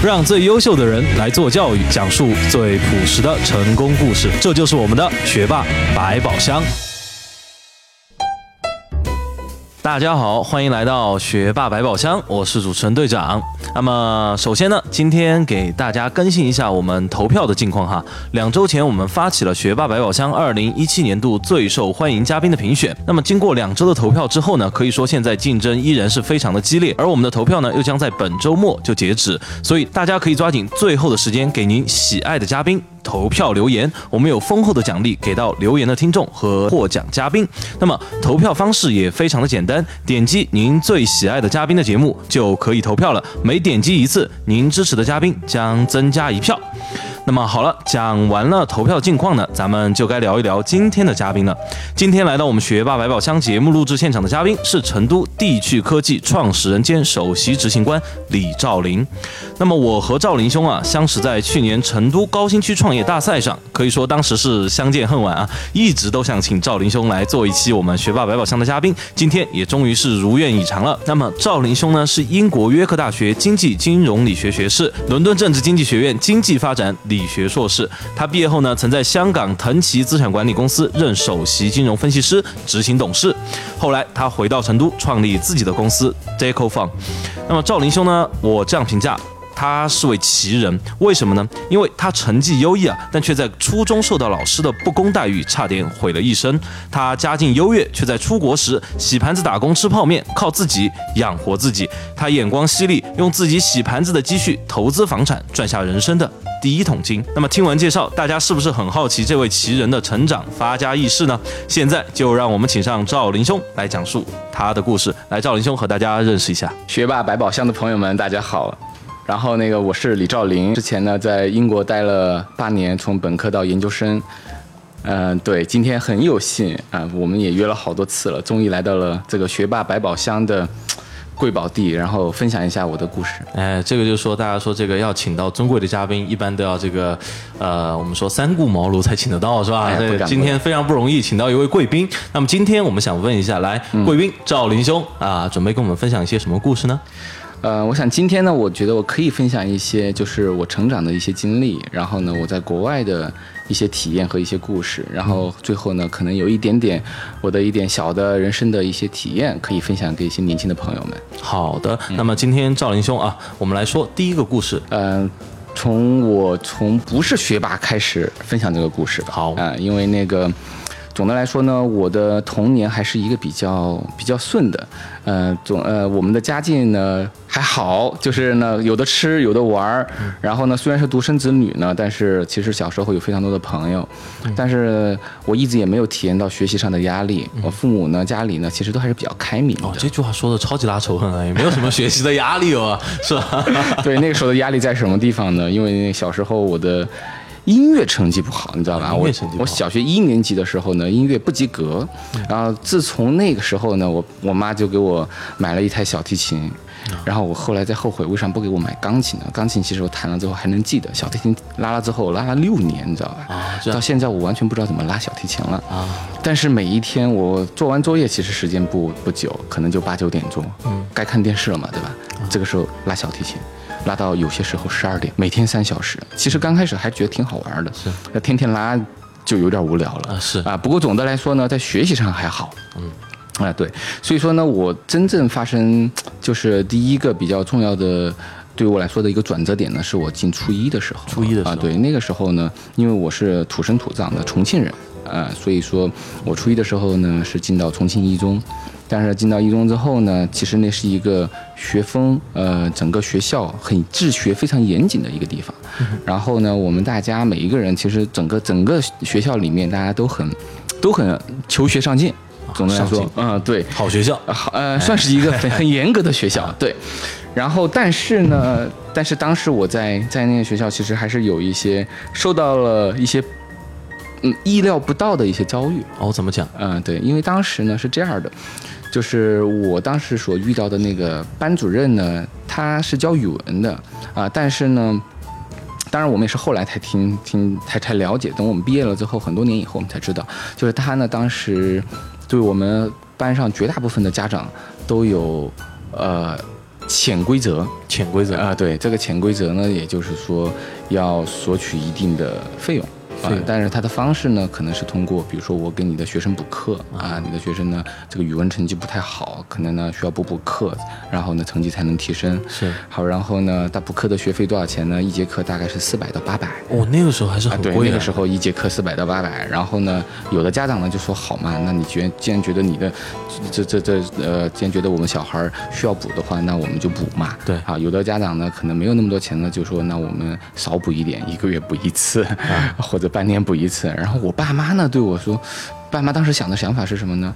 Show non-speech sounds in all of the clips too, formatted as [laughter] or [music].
让最优秀的人来做教育，讲述最朴实的成功故事。这就是我们的学霸百宝箱。大家好，欢迎来到学霸百宝箱，我是主持人队长。那么，首先呢，今天给大家更新一下我们投票的近况哈。两周前我们发起了学霸百宝箱二零一七年度最受欢迎嘉宾的评选。那么，经过两周的投票之后呢，可以说现在竞争依然是非常的激烈。而我们的投票呢，又将在本周末就截止，所以大家可以抓紧最后的时间，给您喜爱的嘉宾。投票留言，我们有丰厚的奖励给到留言的听众和获奖嘉宾。那么投票方式也非常的简单，点击您最喜爱的嘉宾的节目就可以投票了。每点击一次，您支持的嘉宾将增加一票。那么好了，讲完了投票近况呢，咱们就该聊一聊今天的嘉宾了。今天来到我们学霸百宝箱节目录制现场的嘉宾是成都地趣科技创始人兼首席执行官李兆林。那么我和赵林兄啊，相识在去年成都高新区创业大赛上，可以说当时是相见恨晚啊，一直都想请赵林兄来做一期我们学霸百宝箱的嘉宾，今天也终于是如愿以偿了。那么赵林兄呢，是英国约克大学经济金融理学学士，伦敦政治经济学院经济发展理。理学硕士，他毕业后呢，曾在香港腾奇资产管理公司任首席金融分析师、执行董事。后来他回到成都，创立自己的公司 Deco Fund。那么赵林兄呢，我这样评价。他是位奇人，为什么呢？因为他成绩优异啊，但却在初中受到老师的不公待遇，差点毁了一生。他家境优越，却在出国时洗盘子打工吃泡面，靠自己养活自己。他眼光犀利，用自己洗盘子的积蓄投资房产，赚下人生的第一桶金。那么听完介绍，大家是不是很好奇这位奇人的成长发家轶事呢？现在就让我们请上赵林兄来讲述他的故事。来，赵林兄和大家认识一下。学霸百宝箱的朋友们，大家好。然后那个我是李兆林，之前呢在英国待了八年，从本科到研究生。嗯，对，今天很有幸啊，我们也约了好多次了，终于来到了这个学霸百宝箱的贵宝地，然后分享一下我的故事。哎，这个就是说，大家说这个要请到尊贵的嘉宾，一般都要这个呃，我们说三顾茅庐才请得到，是吧？对，今天非常不容易，请到一位贵宾。那么今天我们想问一下，来，贵宾赵林兄啊，准备跟我们分享一些什么故事呢？呃，我想今天呢，我觉得我可以分享一些，就是我成长的一些经历，然后呢，我在国外的一些体验和一些故事，然后最后呢，可能有一点点我的一点小的人生的一些体验，可以分享给一些年轻的朋友们。好的，那么今天赵林兄啊，我们来说第一个故事。嗯，从我从不是学霸开始分享这个故事。好啊，因为那个。总的来说呢，我的童年还是一个比较比较顺的，呃，总呃，我们的家境呢还好，就是呢有的吃有的玩儿，然后呢虽然是独生子女呢，但是其实小时候有非常多的朋友，但是我一直也没有体验到学习上的压力。我父母呢家里呢其实都还是比较开明的。哦，这句话说的超级拉仇恨啊，也没有什么学习的压力哦，[laughs] 是吧？[laughs] 对，那个时候的压力在什么地方呢？因为小时候我的。音乐成绩不好，你知道吧？我我小学一年级的时候呢，音乐不及格。然后自从那个时候呢，我我妈就给我买了一台小提琴。然后我后来在后悔，为什么不给我买钢琴呢？钢琴其实我弹了之后还能记得，小提琴拉了之后我拉了六年，你知道吧？啊，到现在我完全不知道怎么拉小提琴了。啊，但是每一天我做完作业，其实时间不不久，可能就八九点钟，嗯，该看电视了嘛，对吧？这个时候拉小提琴。拉到有些时候十二点，每天三小时。其实刚开始还觉得挺好玩的，是。那天天拉就有点无聊了啊。是啊，不过总的来说呢，在学习上还好。嗯，啊对，所以说呢，我真正发生就是第一个比较重要的对我来说的一个转折点呢，是我进初一的时候。初一的时候啊，对，那个时候呢，因为我是土生土长的重庆人啊，所以说我初一的时候呢是进到重庆一中。但是进到一中之后呢，其实那是一个学风，呃，整个学校很治学非常严谨的一个地方。然后呢，我们大家每一个人，其实整个整个学校里面，大家都很都很求学上进。总的来说，嗯，对，好学校，好，呃，算是一个很 [laughs] 很严格的学校。对。然后，但是呢，但是当时我在在那个学校，其实还是有一些受到了一些。嗯，意料不到的一些遭遇哦，怎么讲？嗯，对，因为当时呢是这样的，就是我当时所遇到的那个班主任呢，他是教语文的啊，但是呢，当然我们也是后来才听听才才了解，等我们毕业了之后，很多年以后我们才知道，就是他呢当时对我们班上绝大部分的家长都有呃潜规则，潜规则。啊，对，这个潜规则呢，也就是说要索取一定的费用。啊，但是他的方式呢，可能是通过，比如说我给你的学生补课啊，你的学生呢，这个语文成绩不太好，可能呢需要补补课，然后呢成绩才能提升。是。好，然后呢，他补课的学费多少钱呢？一节课大概是四百到八百。哦，那个时候还是很贵。对，那个时候一节课四百到八百。然后呢，有的家长呢就说好嘛，那你觉既然觉得你的这这这呃，既然觉得我们小孩需要补的话，那我们就补嘛。对。啊，有的家长呢可能没有那么多钱呢，就说那我们少补一点，一个月补一次，[laughs] 或者。半年补一次，然后我爸妈呢对我说，爸妈当时想的想法是什么呢？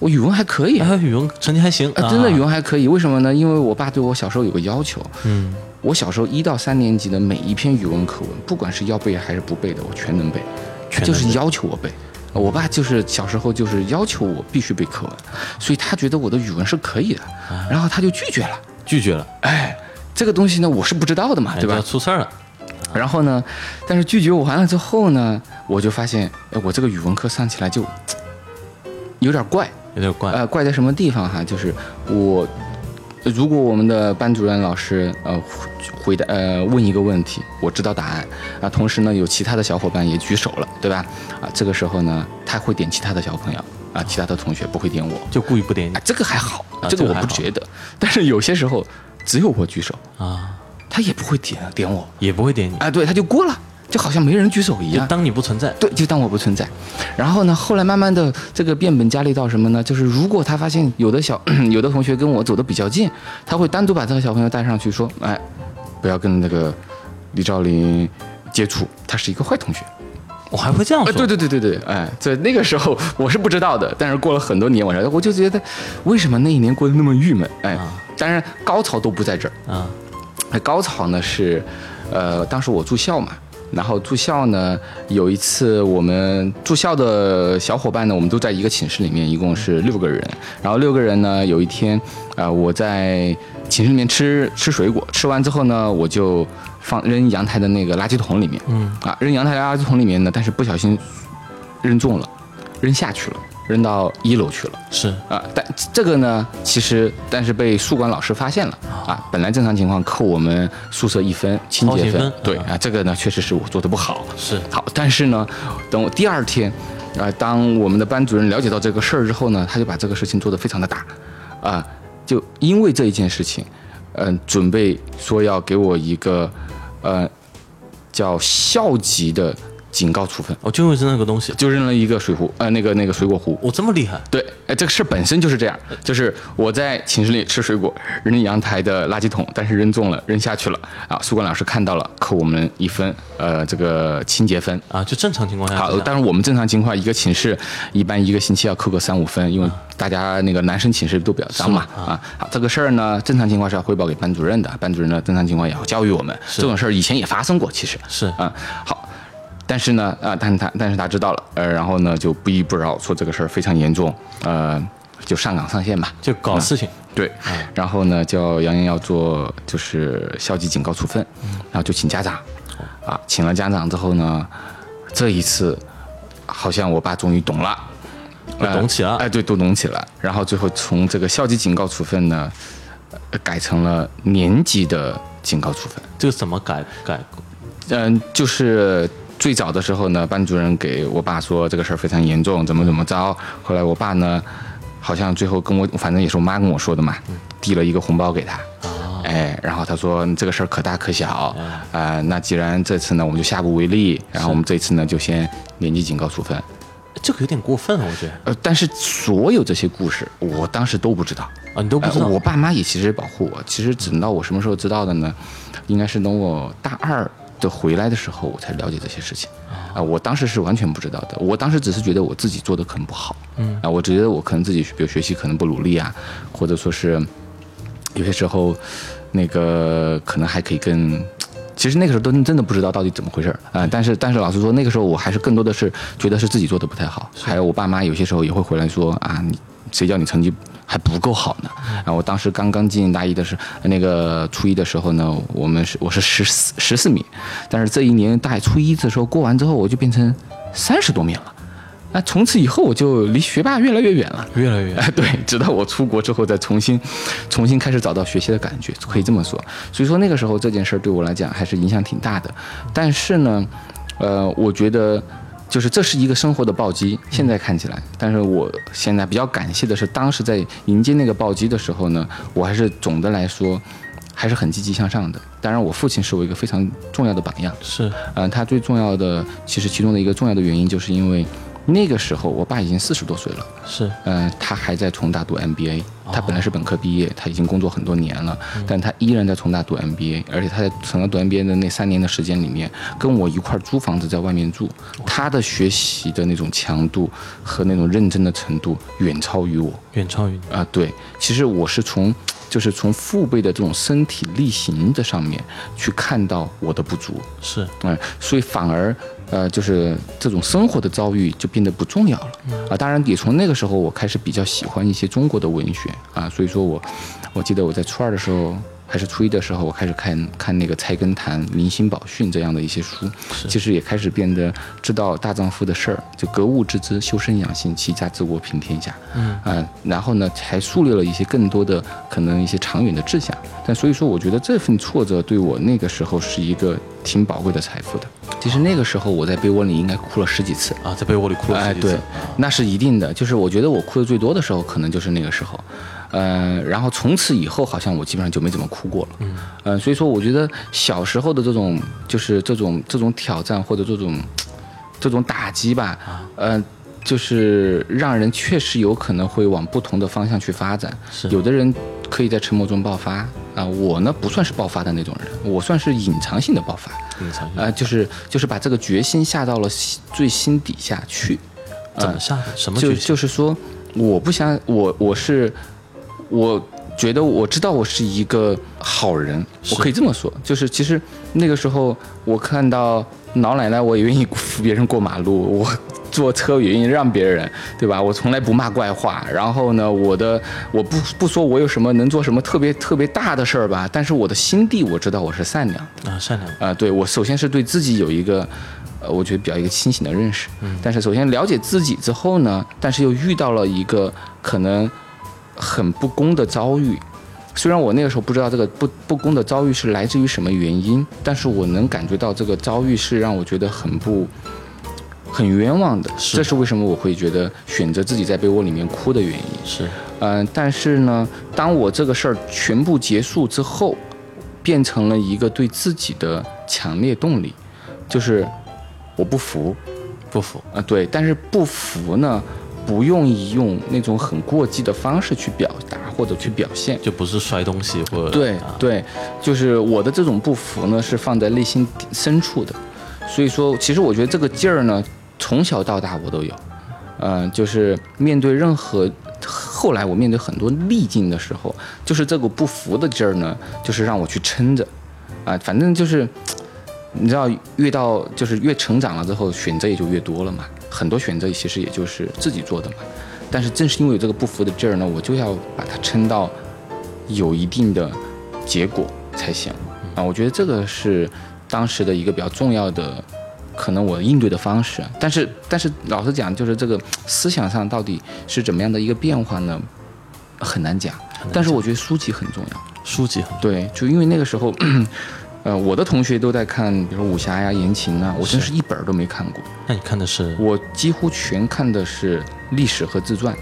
我语文还可以，啊，语文成绩还行，啊，真的语文还可以。为什么呢？因为我爸对我小时候有个要求，嗯，我小时候一到三年级的每一篇语文课文，不管是要背还是不背的，我全能背，就是要求我背。我爸就是小时候就是要求我必须背课文，所以他觉得我的语文是可以的，然后他就拒绝了，拒绝了。哎，这个东西呢，我是不知道的嘛，对吧？出事儿了。然后呢？但是拒绝我完了之后呢，我就发现，哎，我这个语文课上起来就有点怪，有点怪。呃，怪在什么地方哈？就是我，如果我们的班主任老师呃回答呃问一个问题，我知道答案啊，同时呢有其他的小伙伴也举手了，对吧？啊，这个时候呢他会点其他的小朋友啊，其他的同学不会点我，就故意不点你。这个还好，这个我不觉得。但是有些时候只有我举手啊。他也不会点点我，也不会点你，哎，对，他就过了，就好像没人举手一样，当你不存在，对，就当我不存在。然后呢，后来慢慢的这个变本加厉到什么呢？就是如果他发现有的小 [clears throat] 有的同学跟我走的比较近，他会单独把这个小朋友带上去说，哎，不要跟那个李兆林接触，他是一个坏同学。我还会这样说？对对对对对，哎，在那个时候我是不知道的，但是过了很多年，我我就觉得为什么那一年过得那么郁闷？哎，当然高潮都不在这儿啊。高潮呢是，呃，当时我住校嘛，然后住校呢，有一次我们住校的小伙伴呢，我们都在一个寝室里面，一共是六个人。然后六个人呢，有一天，啊，我在寝室里面吃吃水果，吃完之后呢，我就放扔阳台的那个垃圾桶里面，嗯，啊，扔阳台垃圾桶里面呢，但是不小心扔中了，扔下去了。扔到一楼去了，是啊，但这个呢，其实但是被宿管老师发现了啊。本来正常情况扣我们宿舍一分清洁分，对啊，这个呢确实是我做的不好，是好，但是呢，等我第二天，啊，当我们的班主任了解到这个事儿之后呢，他就把这个事情做得非常的大，啊，就因为这一件事情，嗯，准备说要给我一个，呃，叫校级的。警告处分，我就扔那个东西，就扔了一个水壶，呃，那个那个水果壶，我这么厉害？对，哎，这个事本身就是这样，就是我在寝室里吃水果，扔阳台的垃圾桶，但是扔中了，扔下去了，啊，宿管老师看到了，扣我们一分，呃，这个清洁分，啊，就正常情况下，好，但是我们正常情况，一个寝室一般一个星期要扣个三五分，因为大家那个男生寝室都比较脏嘛，啊，好，这个事儿呢，正常情况是要汇报给班主任的，班主任呢，正常情况也要教育我们，这种事儿以前也发生过，其实。是，啊，好。但是呢，啊，但是他但是他知道了，呃，然后呢就不依不饶，说这个事儿非常严重，呃，就上岗上线吧，就搞事情，对，然后呢叫杨洋要做就是校级警告处分，然后就请家长，啊，请了家长之后呢，这一次好像我爸终于懂了，懂起了，哎，对，都懂起了，然后最后从这个校级警告处分呢，改成了年级的警告处分，这个怎么改改？嗯，就是。最早的时候呢，班主任给我爸说这个事儿非常严重，怎么怎么着。后来我爸呢，好像最后跟我，反正也是我妈跟我说的嘛，递了一个红包给他。哎，然后他说这个事儿可大可小，啊，那既然这次呢，我们就下不为例，然后我们这次呢就先年级警告处分。这个有点过分啊，我觉得。呃，但是所有这些故事，我当时都不知道啊，你都不知道。我爸妈也其实保护我，其实等到我什么时候知道的呢？应该是等我大二。就回来的时候，我才了解这些事情啊！我当时是完全不知道的。我当时只是觉得我自己做的可能不好，嗯啊，我觉得我可能自己比如学习可能不努力啊，或者说是有些时候那个可能还可以更……其实那个时候都真的不知道到底怎么回事啊！但是但是老实说，那个时候我还是更多的是觉得是自己做的不太好。还有我爸妈有些时候也会回来说啊，你谁叫你成绩？还不够好呢，然后我当时刚刚进大一的时候，那个初一的时候呢，我们是我是十四十四名，但是这一年大初一的时候过完之后，我就变成三十多名了，那从此以后我就离学霸越来越远了，越来越远。[laughs] 对，直到我出国之后再重新，重新开始找到学习的感觉，可以这么说。所以说那个时候这件事对我来讲还是影响挺大的。但是呢，呃，我觉得就是这是一个生活的暴击，现在看起来。但是我现在比较感谢的是，当时在迎接那个暴击的时候呢，我还是总的来说还是很积极向上的。当然，我父亲是我一个非常重要的榜样。是，嗯，他最重要的其实其中的一个重要的原因，就是因为。那个时候，我爸已经四十多岁了，是，嗯，他还在重大读 MBA。他本来是本科毕业，他已经工作很多年了，但他依然在重大读 MBA。而且他在重大读 MBA 的那三年的时间里面，跟我一块租房子在外面住。他的学习的那种强度和那种认真的程度，远超于我，远超于啊。对，其实我是从，就是从父辈的这种身体力行的上面去看到我的不足，是，嗯，所以反而。呃，就是这种生活的遭遇就变得不重要了啊！当然，也从那个时候我开始比较喜欢一些中国的文学啊，所以说我，我记得我在初二的时候还是初一的时候，我开始看看那个《菜根谭》《明心宝训》这样的一些书，其实也开始变得知道大丈夫的事儿，就格物致知、修身养性、齐家治国平天下，嗯啊，然后呢，还树立了一些更多的可能一些长远的志向。但所以说，我觉得这份挫折对我那个时候是一个挺宝贵的财富的。其实那个时候我在被窝里应该哭了十几次啊，在被窝里哭了十几次。哎，对，那是一定的。就是我觉得我哭的最多的时候，可能就是那个时候。呃，然后从此以后，好像我基本上就没怎么哭过了。嗯。呃，所以说我觉得小时候的这种，就是这种这种挑战或者这种这种打击吧，呃，就是让人确实有可能会往不同的方向去发展。是。有的人可以在沉默中爆发啊，我呢不算是爆发的那种人，我算是隐藏性的爆发。隐藏性啊，就是就是把这个决心下到了最心底下去，怎么下？什么就就是说，我不想我我是，我觉得我知道我是一个好人，我可以这么说，就是其实那个时候我看到老奶奶，我也愿意扶别人过马路，我。坐车也愿意让别人，对吧？我从来不骂怪话。然后呢，我的我不不说我有什么能做什么特别特别大的事儿吧。但是我的心地我知道我是善良啊，善良啊。对我首先是对自己有一个，呃，我觉得比较一个清醒的认识。嗯。但是首先了解自己之后呢，但是又遇到了一个可能很不公的遭遇。虽然我那个时候不知道这个不不公的遭遇是来自于什么原因，但是我能感觉到这个遭遇是让我觉得很不。很冤枉的，这是为什么我会觉得选择自己在被窝里面哭的原因。是，嗯，但是呢，当我这个事儿全部结束之后，变成了一个对自己的强烈动力，就是我不服，不服啊，对，但是不服呢，不用用那种很过激的方式去表达或者去表现，就不是摔东西或者对对，就是我的这种不服呢，是放在内心深处的，所以说，其实我觉得这个劲儿呢。从小到大我都有，嗯，就是面对任何，后来我面对很多逆境的时候，就是这个不服的劲儿呢，就是让我去撑着，啊，反正就是，你知道，越到就是越成长了之后，选择也就越多了嘛，很多选择其实也就是自己做的嘛，但是正是因为有这个不服的劲儿呢，我就要把它撑到有一定的结果才行，啊，我觉得这个是当时的一个比较重要的。可能我应对的方式，但是但是老实讲，就是这个思想上到底是怎么样的一个变化呢？很难讲。但是我觉得书籍很重要，书籍对，就因为那个时候，呃，我的同学都在看，比如说武侠呀、言情啊，我真是一本都没看过。那你看的是？我几乎全看的是历史和自传。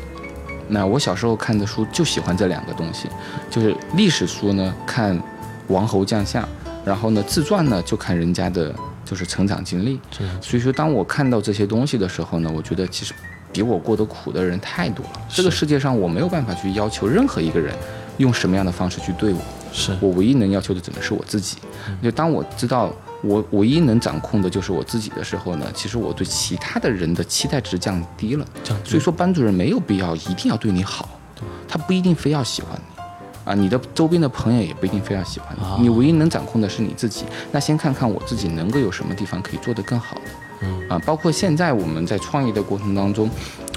那我小时候看的书就喜欢这两个东西，就是历史书呢看王侯将相，然后呢自传呢就看人家的。就是成长经历，所以说当我看到这些东西的时候呢，我觉得其实比我过得苦的人太多了。这个世界上我没有办法去要求任何一个人用什么样的方式去对我，是我唯一能要求的只能是我自己。就当我知道我唯一能掌控的就是我自己的时候呢，其实我对其他的人的期待值降低了。所以说班主任没有必要一定要对你好，他不一定非要喜欢你。啊，你的周边的朋友也不一定非要喜欢你，你唯一能掌控的是你自己。那先看看我自己能够有什么地方可以做得更好的。嗯啊，包括现在我们在创业的过程当中，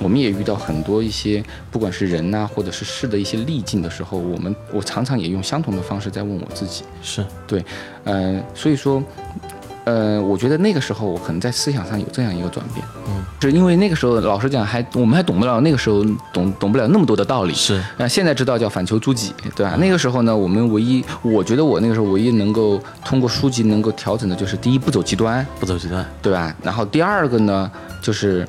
我们也遇到很多一些不管是人呐，或者是事的一些逆境的时候，我们我常常也用相同的方式在问我自己。是。对，嗯，所以说呃，我觉得那个时候我可能在思想上有这样一个转变，嗯，是因为那个时候老实讲还我们还懂不了那个时候懂懂不了那么多的道理，是，那现在知道叫反求诸己，对吧？那个时候呢，我们唯一我觉得我那个时候唯一能够通过书籍能够调整的就是第一不走极端，不走极端，对吧？然后第二个呢就是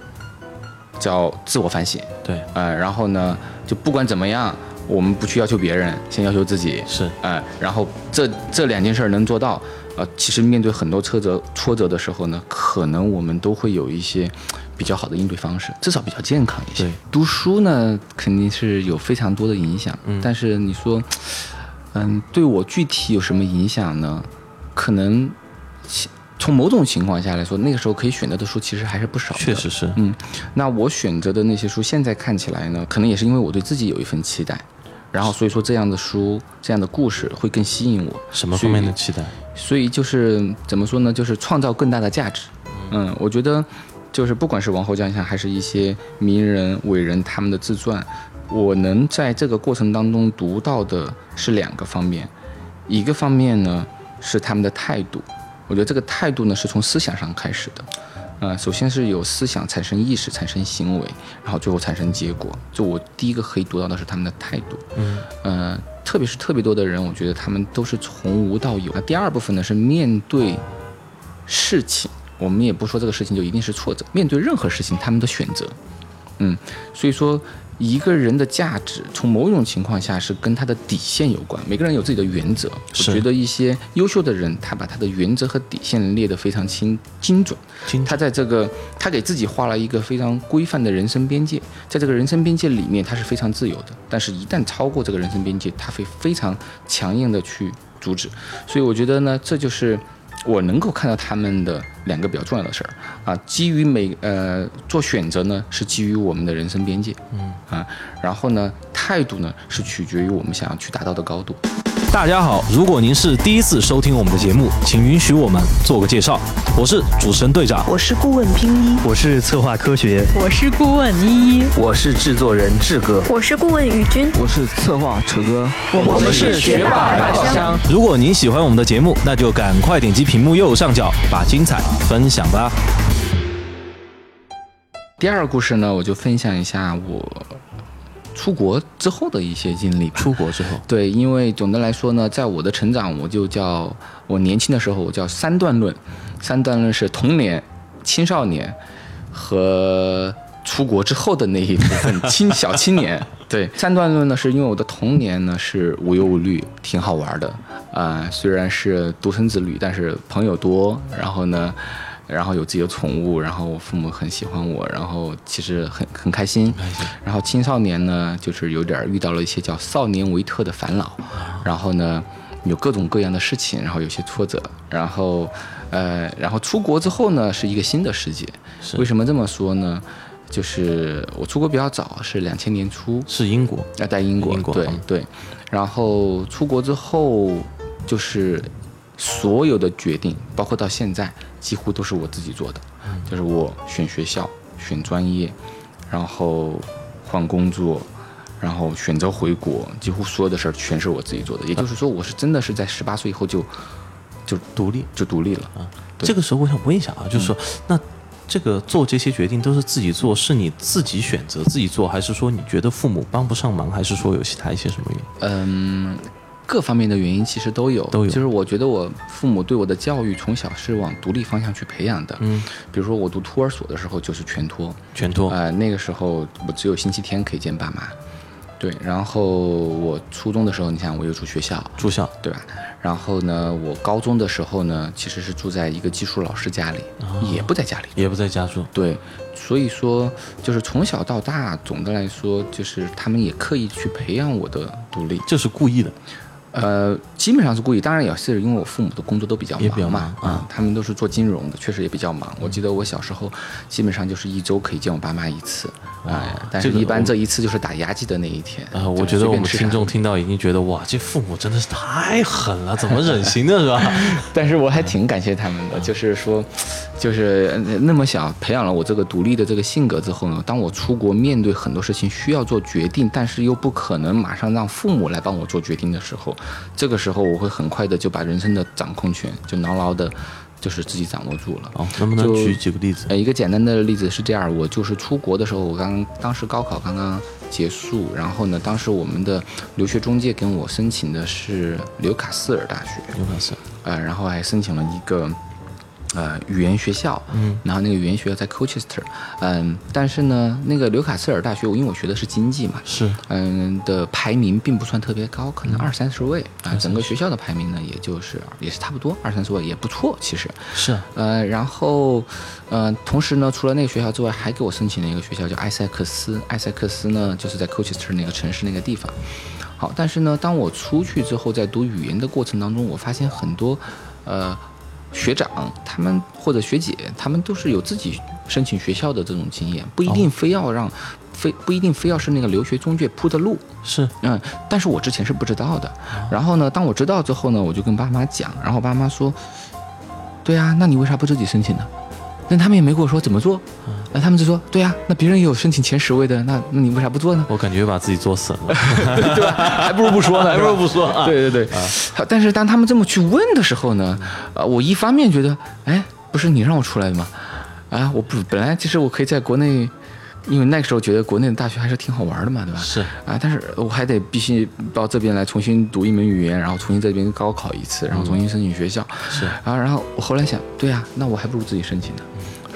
叫自我反省，对，呃，然后呢就不管怎么样，我们不去要求别人，先要求自己，是，呃，然后这这两件事能做到。呃，其实面对很多挫折挫折的时候呢，可能我们都会有一些比较好的应对方式，至少比较健康一些。对，读书呢肯定是有非常多的影响，嗯，但是你说，嗯，对我具体有什么影响呢？可能从某种情况下来说，那个时候可以选择的书其实还是不少。确实是，嗯，那我选择的那些书，现在看起来呢，可能也是因为我对自己有一份期待。然后，所以说这样的书、这样的故事会更吸引我。什么方面的期待？所以就是怎么说呢？就是创造更大的价值。嗯，我觉得就是不管是王侯将相，还是一些名人伟人他们的自传，我能在这个过程当中读到的是两个方面。一个方面呢是他们的态度，我觉得这个态度呢是从思想上开始的。呃，首先是有思想产生意识，产生行为，然后最后产生结果。就我第一个可以读到的是他们的态度，嗯，呃，特别是特别多的人，我觉得他们都是从无到有。那第二部分呢是面对事情，我们也不说这个事情就一定是挫折，面对任何事情他们的选择，嗯，所以说。一个人的价值，从某种情况下是跟他的底线有关。每个人有自己的原则，我觉得一些优秀的人，他把他的原则和底线列得非常清精准。他在这个，他给自己画了一个非常规范的人生边界，在这个人生边界里面，他是非常自由的。但是，一旦超过这个人生边界，他会非常强硬的去阻止。所以，我觉得呢，这就是。我能够看到他们的两个比较重要的事儿。啊，基于每呃做选择呢，是基于我们的人生边界，嗯。啊，然后呢态度呢是取决于我们想要去达到的高度。大家好，如果您是第一次收听我们的节目，请允许我们做个介绍。我是主持人队长，我是顾问拼一，我是策划科学，我是顾问依依，我是制作人志哥，我是顾问宇军，我是策划楚哥，我们是学霸百宝箱。如果您喜欢我们的节目，那就赶快点击屏幕右上角，把精彩分享吧。第二个故事呢，我就分享一下我。出国之后的一些经历吧。出国之后，对，因为总的来说呢，在我的成长，我就叫我年轻的时候，我叫三段论。三段论是童年、青少年和出国之后的那一部分青小青年。[laughs] 对，三段论呢，是因为我的童年呢是无忧无虑，挺好玩的啊。虽然是独生子女，但是朋友多，然后呢。然后有自己的宠物，然后我父母很喜欢我，然后其实很很开心。然后青少年呢，就是有点遇到了一些叫少年维特的烦恼，然后呢，有各种各样的事情，然后有些挫折。然后，呃，然后出国之后呢，是一个新的世界。为什么这么说呢？就是我出国比较早，是两千年初，是英国，要在英国，对对。然后出国之后，就是所有的决定，包括到现在。几乎都是我自己做的，就是我选学校、选专业，然后换工作，然后选择回国，几乎所有的事儿全是我自己做的。也就是说，我是真的是在十八岁以后就就独立，就独立了啊。这个时候我想问一下啊，就是说，那这个做这些决定都是自己做，是你自己选择自己做，还是说你觉得父母帮不上忙，还是说有其他一些什么原因？嗯。各方面的原因其实都有，都有。就是我觉得我父母对我的教育从小是往独立方向去培养的。嗯，比如说我读托儿所的时候就是全托，全托。呃，那个时候我只有星期天可以见爸妈。对，然后我初中的时候，你想我又住学校，住校，对吧？然后呢，我高中的时候呢，其实是住在一个技术老师家里，也不在家里，也不在家住。对，所以说就是从小到大，总的来说就是他们也刻意去培养我的独立，这是故意的。呃，基本上是故意，当然也是因为我父母的工作都比较忙嘛，啊，他们都是做金融的，确实也比较忙。我记得我小时候，基本上就是一周可以见我爸妈一次，哎，但是一般这一次就是打牙祭的那一天。啊，我觉得我们听众听到已经觉得哇，这父母真的是太狠了，怎么忍心的是吧？[laughs] 但是我还挺感谢他们的，就是说，就是那么小培养了我这个独立的这个性格之后呢，当我出国面对很多事情需要做决定，但是又不可能马上让父母来帮我做决定的时候。这个时候，我会很快的就把人生的掌控权就牢牢的就是自己掌握住了。哦，能不能举几个例子？呃，一个简单的例子是这样，我就是出国的时候，我刚当时高考刚刚结束，然后呢，当时我们的留学中介跟我申请的是纽卡斯尔大学，纽卡斯尔，呃，然后还申请了一个。呃，语言学校，嗯，然后那个语言学校在 Colchester，嗯，但是呢，那个纽卡斯尔大学，我因为我学的是经济嘛，是，嗯的排名并不算特别高，可能二三十位啊，整个学校的排名呢，也就是也是差不多二三十位，也不错，其实是，呃，然后，呃，同时呢，除了那个学校之外，还给我申请了一个学校叫埃塞克斯，埃塞克斯呢，就是在 Colchester 那个城市那个地方，好，但是呢，当我出去之后，在读语言的过程当中，我发现很多，呃。学长他们或者学姐他们都是有自己申请学校的这种经验，不一定非要让，非不一定非要是那个留学中介铺的路。是，嗯，但是我之前是不知道的。然后呢，当我知道之后呢，我就跟爸妈讲，然后爸妈说，对啊，那你为啥不自己申请呢？那他们也没跟我说怎么做，那他们就说，对呀，那别人也有申请前十位的，那那你为啥不做呢？我感觉把自己作死了，[laughs] 对 [laughs] 吧？还不如不说呢，还不如不说。对对对，但是当他们这么去问的时候呢，啊，我一方面觉得，哎，不是你让我出来的吗？啊，我不本来其实我可以在国内。因为那个时候觉得国内的大学还是挺好玩的嘛，对吧？是啊，但是我还得必须到这边来重新读一门语言，然后重新这边高考一次，然后重新申请学校。是啊，然后我后来想，对呀，那我还不如自己申请呢。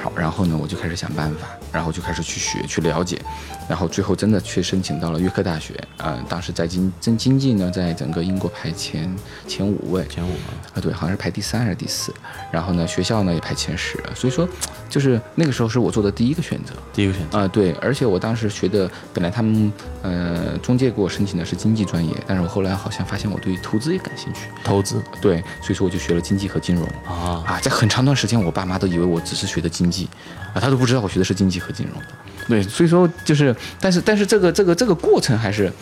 好，然后呢，我就开始想办法，然后就开始去学、去了解，然后最后真的去申请到了约克大学。呃，当时在经真经济呢，在整个英国排前前五位，前五啊，对，好像是排第三还是第四。然后呢，学校呢也排前十，所以说，就是那个时候是我做的第一个选择，第一个选择啊，对。而且我当时学的，本来他们呃中介给我申请的是经济专业，但是我后来好像发现我对投资也感兴趣，投资对，所以说我就学了经济和金融啊啊，在很长段时间，我爸妈都以为我只是学的经。济啊，他都不知道我学的是经济和金融的，对，所以说就是，但是但是这个这个这个过程还是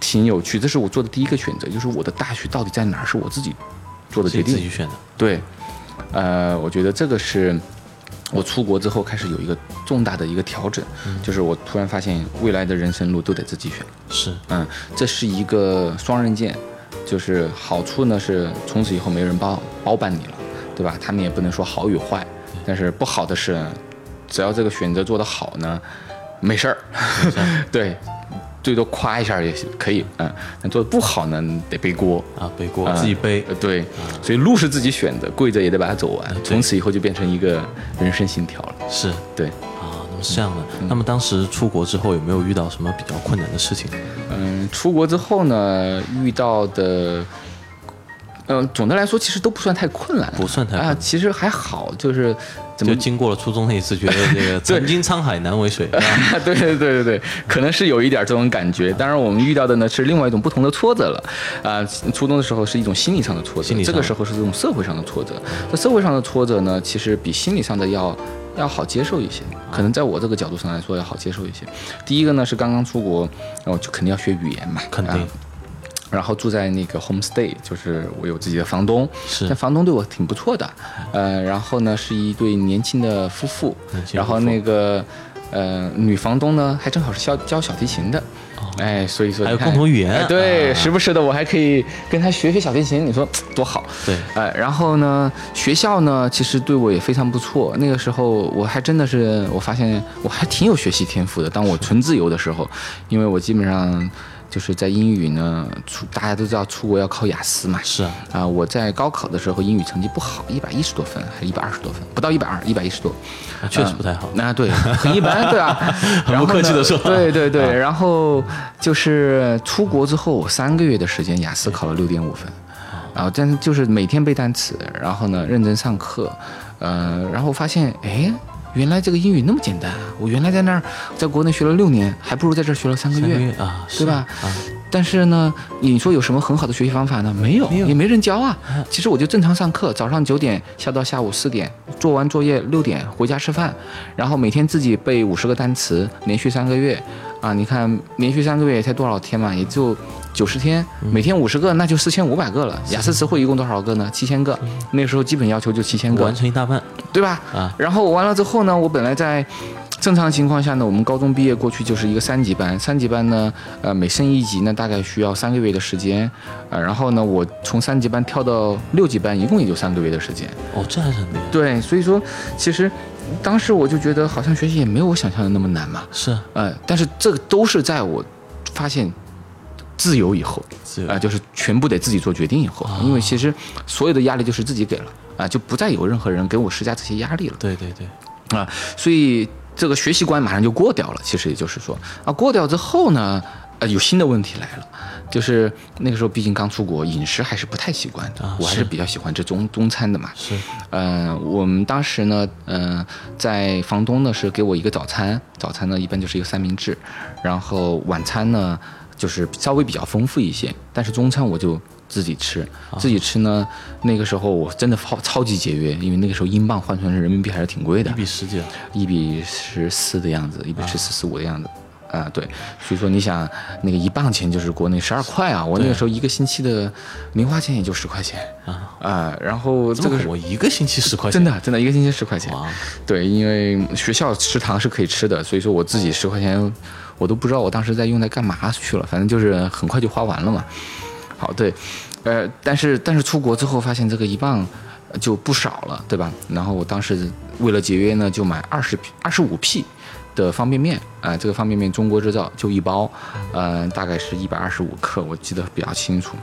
挺有趣，这是我做的第一个选择，就是我的大学到底在哪儿，是我自己做的决定，自己选的，对，呃，我觉得这个是我出国之后开始有一个重大的一个调整，就是我突然发现未来的人生路都得自己选，是，嗯，这是一个双刃剑，就是好处呢是从此以后没人包包办你了，对吧？他们也不能说好与坏。但是不好的是，只要这个选择做得好呢，没事儿，[laughs] 对，最多夸一下也可以，嗯，但做的不好呢，得背锅。啊，背锅自己背，对，所以路是自己选的，跪着也得把它走完，从此以后就变成一个人生信条了，是。对，啊，那么是这样的，那么当时出国之后有没有遇到什么比较困难的事情？嗯，出国之后呢，遇到的。嗯，总的来说其实都不算太困难，不算太啊，其实还好，就是就经过了初中那一次，觉得这个 [laughs] 曾经沧海难为水，[laughs] 对对对对对，可能是有一点这种感觉。当然，我们遇到的呢是另外一种不同的挫折了。啊，初中的时候是一种心理上的挫折，这个时候是这种社会上的挫折。那社会上的挫折呢，其实比心理上的要要好接受一些，可能在我这个角度上来说要好接受一些。第一个呢是刚刚出国，然后就肯定要学语言嘛，肯定。然后住在那个 home stay，就是我有自己的房东，是，但房东对我挺不错的，呃，然后呢是一对年轻的夫妇，然后那个呃女房东呢还正好是教教小提琴的，哎，所以说还有共同语言，对，时不时的我还可以跟他学学小提琴，你说多好，对，哎，然后呢学校呢其实对我也非常不错，那个时候我还真的是我发现我还挺有学习天赋的，当我纯自由的时候，因为我基本上。就是在英语呢，出大家都知道出国要考雅思嘛。是啊，啊，我在高考的时候英语成绩不好，一百一十多分，还一百二十多分，不到一百二，一百一十多，确实不太好。那对，很一般，对啊。[laughs] 很不客气的说。对对对，然后就是出国之后三个月的时间，雅思考了六点五分，然后但是就是每天背单词，然后呢认真上课，呃，然后发现哎。原来这个英语那么简单啊！我原来在那儿，在国内学了六年，还不如在这儿学了三个月啊，对吧？啊，但是呢，你说有什么很好的学习方法呢？没有，也没人教啊。其实我就正常上课，早上九点下到下午四点，做完作业六点回家吃饭，然后每天自己背五十个单词，连续三个月。啊，你看连续三个月才多少天嘛？也就九十天，每天五十个，那就四千五百个了。雅思词汇一共多少个呢？七千个。那个时候基本要求就七千个，完成一大半，对吧？啊，然后完了之后呢，我本来在。正常情况下呢，我们高中毕业过去就是一个三级班，三级班呢，呃，每升一级呢，大概需要三个月的时间，呃，然后呢，我从三级班跳到六级班，一共也就三个月的时间。哦，这还是很厉害。对，所以说，其实当时我就觉得好像学习也没有我想象的那么难嘛。是，呃，但是这个都是在我发现自由以后，啊，就是全部得自己做决定以后，因为其实所有的压力就是自己给了。啊，就不再有任何人给我施加这些压力了。对对对，啊，所以这个学习关马上就过掉了。其实也就是说，啊，过掉之后呢，呃，有新的问题来了，就是那个时候毕竟刚出国，饮食还是不太习惯的。我还是比较喜欢吃中中餐的嘛。是，嗯，我们当时呢，嗯，在房东呢是给我一个早餐，早餐呢一般就是一个三明治，然后晚餐呢就是稍微比较丰富一些，但是中餐我就。自己吃，自己吃呢。那个时候我真的超超级节约，因为那个时候英镑换算成人民币还是挺贵的，一比十几，一比十四的样子，一比十四十五的样子。啊，对，所以说你想，那个一磅钱就是国内十二块啊。我那个时候一个星期的零花钱也就十块钱啊啊。然后这个我一个星期十块钱，真的真的一个星期十块钱。对，因为学校食堂是可以吃的，所以说我自己十块钱我都不知道我当时在用在干嘛去了，反正就是很快就花完了嘛。好，对，呃，但是但是出国之后发现这个一磅就不少了，对吧？然后我当时为了节约呢，就买二十二十五 P 的方便面，啊，这个方便面中国制造，就一包，嗯，大概是一百二十五克，我记得比较清楚。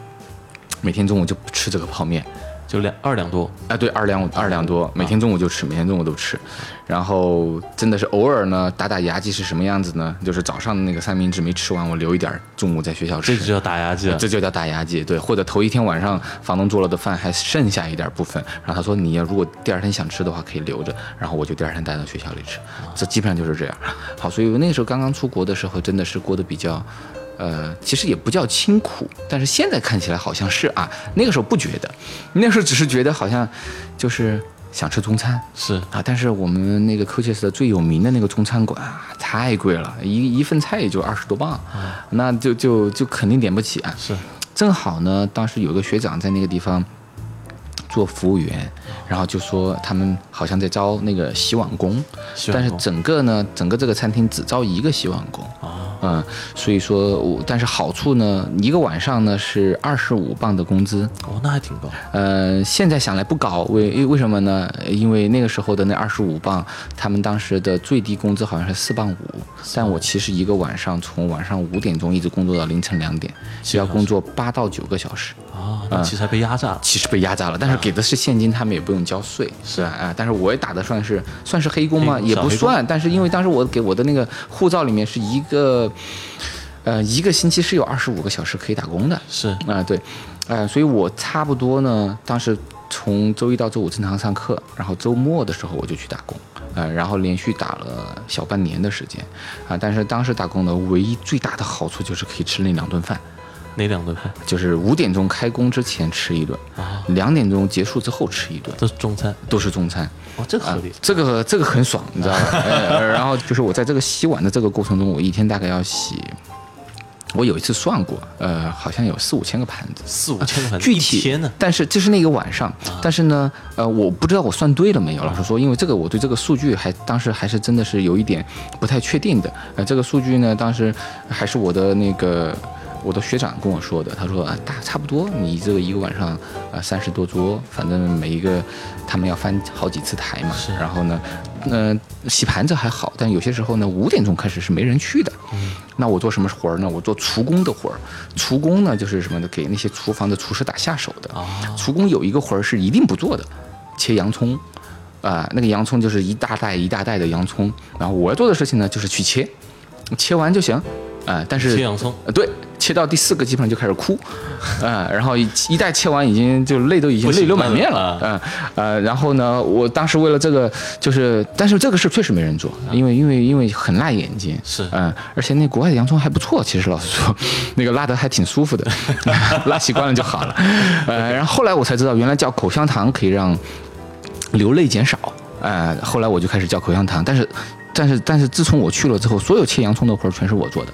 每天中午就吃这个泡面。就两二两多，哎，对，二两二两多，每天中午就吃，每天中午都吃，然后真的是偶尔呢打打牙祭是什么样子呢？就是早上的那个三明治没吃完，我留一点，中午在学校吃，这就叫打牙祭，这就叫打牙祭，对，或者头一天晚上房东做了的饭还剩下一点部分，然后他说你要如果第二天想吃的话可以留着，然后我就第二天带到学校里吃，这基本上就是这样。好，所以那个时候刚刚出国的时候，真的是过得比较。呃，其实也不叫清苦，但是现在看起来好像是啊。那个时候不觉得，那时候只是觉得好像就是想吃中餐，是啊。但是我们那个 Coaches 的最有名的那个中餐馆啊，太贵了，一一份菜也就二十多磅，那就就就肯定点不起啊。是，正好呢，当时有个学长在那个地方做服务员，然后就说他们好像在招那个洗碗工，但是整个呢，整个这个餐厅只招一个洗碗工啊。嗯，所以说，我但是好处呢，一个晚上呢是二十五磅的工资哦，那还挺高。呃，现在想来不高，为为什么呢？因为那个时候的那二十五磅，他们当时的最低工资好像是四磅五，但我其实一个晚上从晚上五点钟一直工作到凌晨两点，需要工作八到九个小时啊，那其实还被压榨，其实被压榨了，但是给的是现金，他们也不用交税，是吧？啊，但是我也打的算是算是黑工吗？也不算，但是因为当时我给我的那个护照里面是一个。呃，一个星期是有二十五个小时可以打工的，是啊，对，呃，所以我差不多呢，当时从周一到周五正常上课，然后周末的时候我就去打工，呃，然后连续打了小半年的时间，啊，但是当时打工的唯一最大的好处就是可以吃那两顿饭，哪两顿饭？就是五点钟开工之前吃一顿，啊，两点钟结束之后吃一顿，都是中餐，都是中餐。哦，这个合理，这个这个很爽，你知道吧？[laughs] 然后就是我在这个洗碗的这个过程中，我一天大概要洗。我有一次算过，呃，好像有四五千个盘子，四五千个盘子，具体天呢？但是这是那个晚上，但是呢，呃，我不知道我算对了没有。老实说，因为这个我对这个数据还当时还是真的是有一点不太确定的。呃，这个数据呢，当时还是我的那个。我的学长跟我说的，他说啊，大差不多，你这个一个晚上啊三十多桌，反正每一个他们要翻好几次台嘛。是。然后呢，嗯，洗盘子还好，但有些时候呢，五点钟开始是没人去的。嗯。那我做什么活儿呢？我做厨工的活儿。厨工呢，就是什么呢？给那些厨房的厨师打下手的。啊。厨工有一个活儿是一定不做的，切洋葱。啊，那个洋葱就是一大袋一大袋的洋葱。然后我要做的事情呢，就是去切，切完就行。啊，但是切洋葱，对。切到第四个基本上就开始哭，嗯，然后一一袋切完已经就泪都已经泪流满面了，嗯，呃，然后呢，我当时为了这个就是，但是这个事确实没人做，因为因为因为很辣眼睛，是，嗯，而且那国外的洋葱还不错，其实老实说，[laughs] 那个辣的还挺舒服的，[laughs] 辣习惯了就好了，呃，然后后来我才知道，原来叫口香糖可以让流泪减少，呃，后来我就开始叫口香糖，但是。但是但是自从我去了之后，所有切洋葱的活儿全是我做的。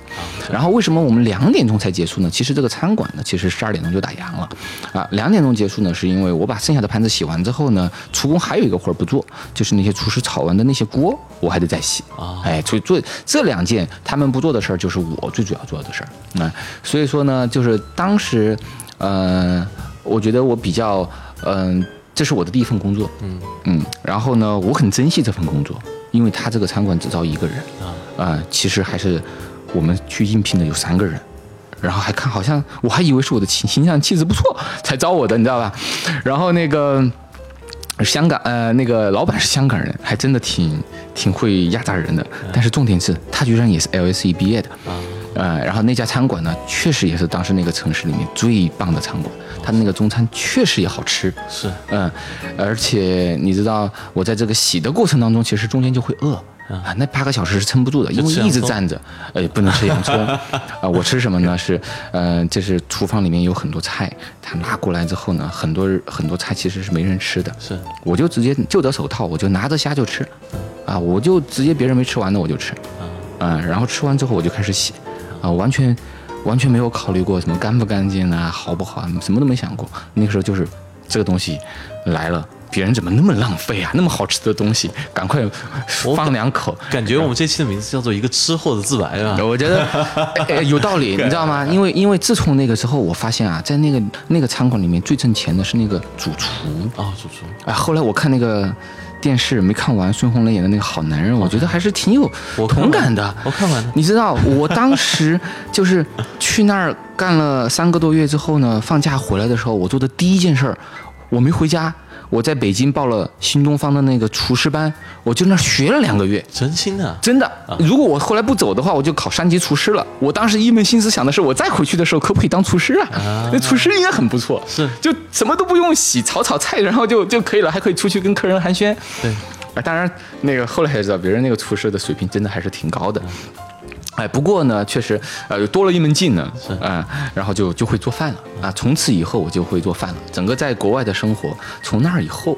然后为什么我们两点钟才结束呢？其实这个餐馆呢，其实十二点钟就打烊了，啊，两点钟结束呢，是因为我把剩下的盘子洗完之后呢，厨工还有一个活儿不做，就是那些厨师炒完的那些锅，我还得再洗。啊，哎，所以做这两件他们不做的事儿，就是我最主要做的事儿。啊，所以说呢，就是当时，呃，我觉得我比较，嗯，这是我的第一份工作。嗯嗯，然后呢，我很珍惜这份工作。因为他这个餐馆只招一个人。啊，呃，其实还是我们去应聘的有三个人，然后还看好像我还以为是我的形形象气质不错才招我的，你知道吧？然后那个香港呃那个老板是香港人，还真的挺挺会压榨人的，但是重点是他居然也是 LSE 毕业的。啊，呃，然后那家餐馆呢，确实也是当时那个城市里面最棒的餐馆。他的那个中餐确实也好吃，是，嗯，而且你知道，我在这个洗的过程当中，其实中间就会饿啊，那八个小时是撑不住的，因为一直站着，呃，不能吃洋葱 [laughs] 啊。我吃什么呢？是，嗯，就是厨房里面有很多菜，他拿过来之后呢，很多很多菜其实是没人吃的，是，我就直接就得手套，我就拿着虾就吃，啊，我就直接别人没吃完的我就吃，啊，然后吃完之后我就开始洗，啊，完全。完全没有考虑过什么干不干净啊，好不好啊，什么都没想过。那个时候就是这个东西来了，别人怎么那么浪费啊？那么好吃的东西，赶快放两口。感觉我们这期的名字叫做一个吃货的自白啊。我觉得 [laughs] 有道理，你知道吗？因为因为自从那个之后，我发现啊，在那个那个餐馆里面最挣钱的是那个主厨啊，主厨。哎，后来我看那个。电视没看完，孙红雷演的那个好男人，我觉得还是挺有同感的。我看完了，你知道，我当时就是去那儿干了三个多月之后呢，放假回来的时候，我做的第一件事儿，我没回家。我在北京报了新东方的那个厨师班，我就那学了两个月，真心的，真的。如果我后来不走的话，我就考三级厨师了。我当时一门心思想的是，我再回去的时候可不可以当厨师啊？那厨师应该很不错，是，就什么都不用洗，炒炒菜，然后就就可以了，还可以出去跟客人寒暄。对，啊，当然那个后来才知道，别人那个厨师的水平真的还是挺高的。哎，不过呢，确实，呃，多了一门技能，啊，然后就就会做饭了啊。从此以后，我就会做饭了。整个在国外的生活，从那儿以后。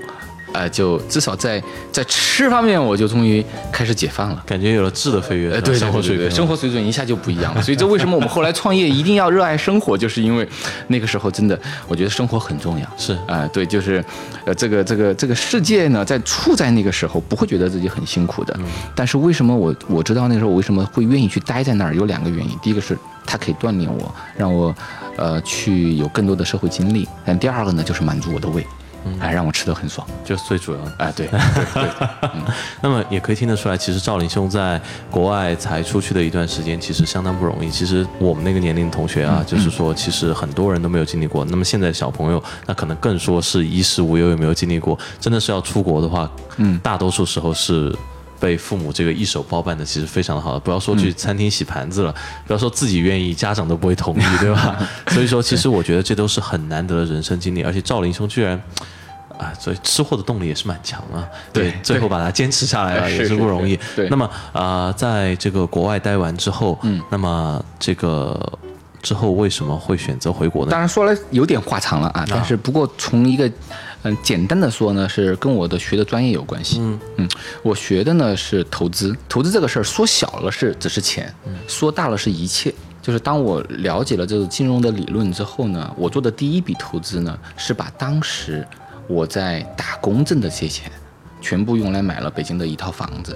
呃，就至少在在吃方面，我就终于开始解放了，感觉有了质的飞跃。呃，对，生活水平，生活水准一下就不一样了。所以这为什么我们后来创业一定要热爱生活，就是因为那个时候真的，我觉得生活很重要。是啊，对，就是呃，这个这个这个世界呢，在处在那个时候，不会觉得自己很辛苦的。但是为什么我我知道那时候我为什么会愿意去待在那儿？有两个原因，第一个是它可以锻炼我，让我呃去有更多的社会经历。但第二个呢，就是满足我的胃。哎，让我吃的很爽，就是最主要的。哎，对 [laughs] 对对。那么也可以听得出来，其实赵林兄在国外才出去的一段时间，其实相当不容易。其实我们那个年龄的同学啊，就是说，其实很多人都没有经历过。那么现在小朋友，那可能更说是衣食无忧，有没有经历过？真的是要出国的话，嗯，大多数时候是被父母这个一手包办的，其实非常的好。不要说去餐厅洗盘子了，不要说自己愿意，家长都不会同意，[laughs] 对吧？所以说，其实我觉得这都是很难得的人生经历。而且赵林兄居然。啊，所以吃货的动力也是蛮强啊。对，最后把它坚持下来了 [laughs] 也是不容易。对，那么啊，在这个国外待完之后，嗯，那么这个之后为什么会选择回国呢？当然说来有点话长了啊，但是不过从一个嗯简单的说呢，是跟我的学的专业有关系。嗯嗯，我学的呢是投资，投资这个事儿说小了是只是钱，说大了是一切。就是当我了解了这个金融的理论之后呢，我做的第一笔投资呢是把当时。我在打工挣的这些钱，全部用来买了北京的一套房子，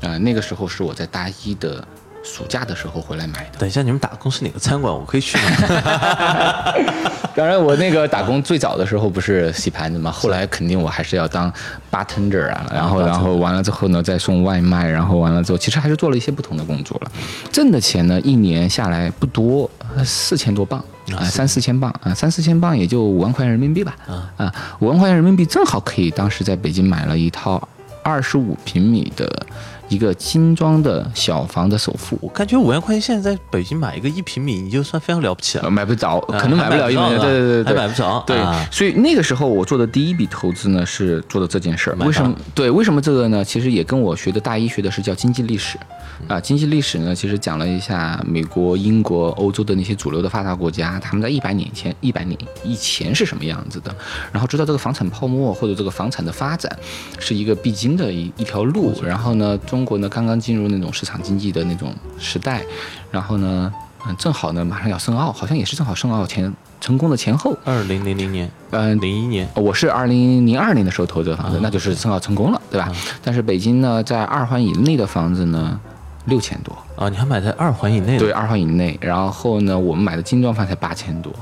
啊，那个时候是我在大一的暑假的时候回来买的。等一下，你们打工是哪个餐馆？我可以去吗？[laughs] 当然，我那个打工最早的时候不是洗盘子嘛，后来肯定我还是要当 bartender 啊，然后然后完了之后呢，再送外卖，然后完了之后，其实还是做了一些不同的工作了。挣的钱呢，一年下来不多，四千多镑。啊，三四千镑啊，三四千镑也就五万块钱人民币吧。啊啊，五万块钱人民币正好可以，当时在北京买了一套二十五平米的。一个精装的小房的首付，我感觉五万块钱现在在北京买一个一平米，你就算非常了不起了。买不着，可能买不了一平米，对对对对，还买不着。对，所以那个时候我做的第一笔投资呢，是做的这件事儿。为什么？对，为什么这个呢？其实也跟我学的大一学的是叫经济历史啊。经济历史呢，其实讲了一下美国、英国、欧洲的那些主流的发达国家，他们在一百年前、一百年以前是什么样子的，然后知道这个房产泡沫或者这个房产的发展是一个必经的一一条路，然后呢中。国呢刚刚进入那种市场经济的那种时代，然后呢，嗯，正好呢马上要申奥，好像也是正好申奥前成功的前后。二零零零年，嗯，零一年，我是二零零二年的时候投的房子，那就是申奥成功了，对吧？但是北京呢，在二环以内的房子呢，六千多啊，你还买在二环以内？对，二环以内。然后呢，我们买的精装房才八千多，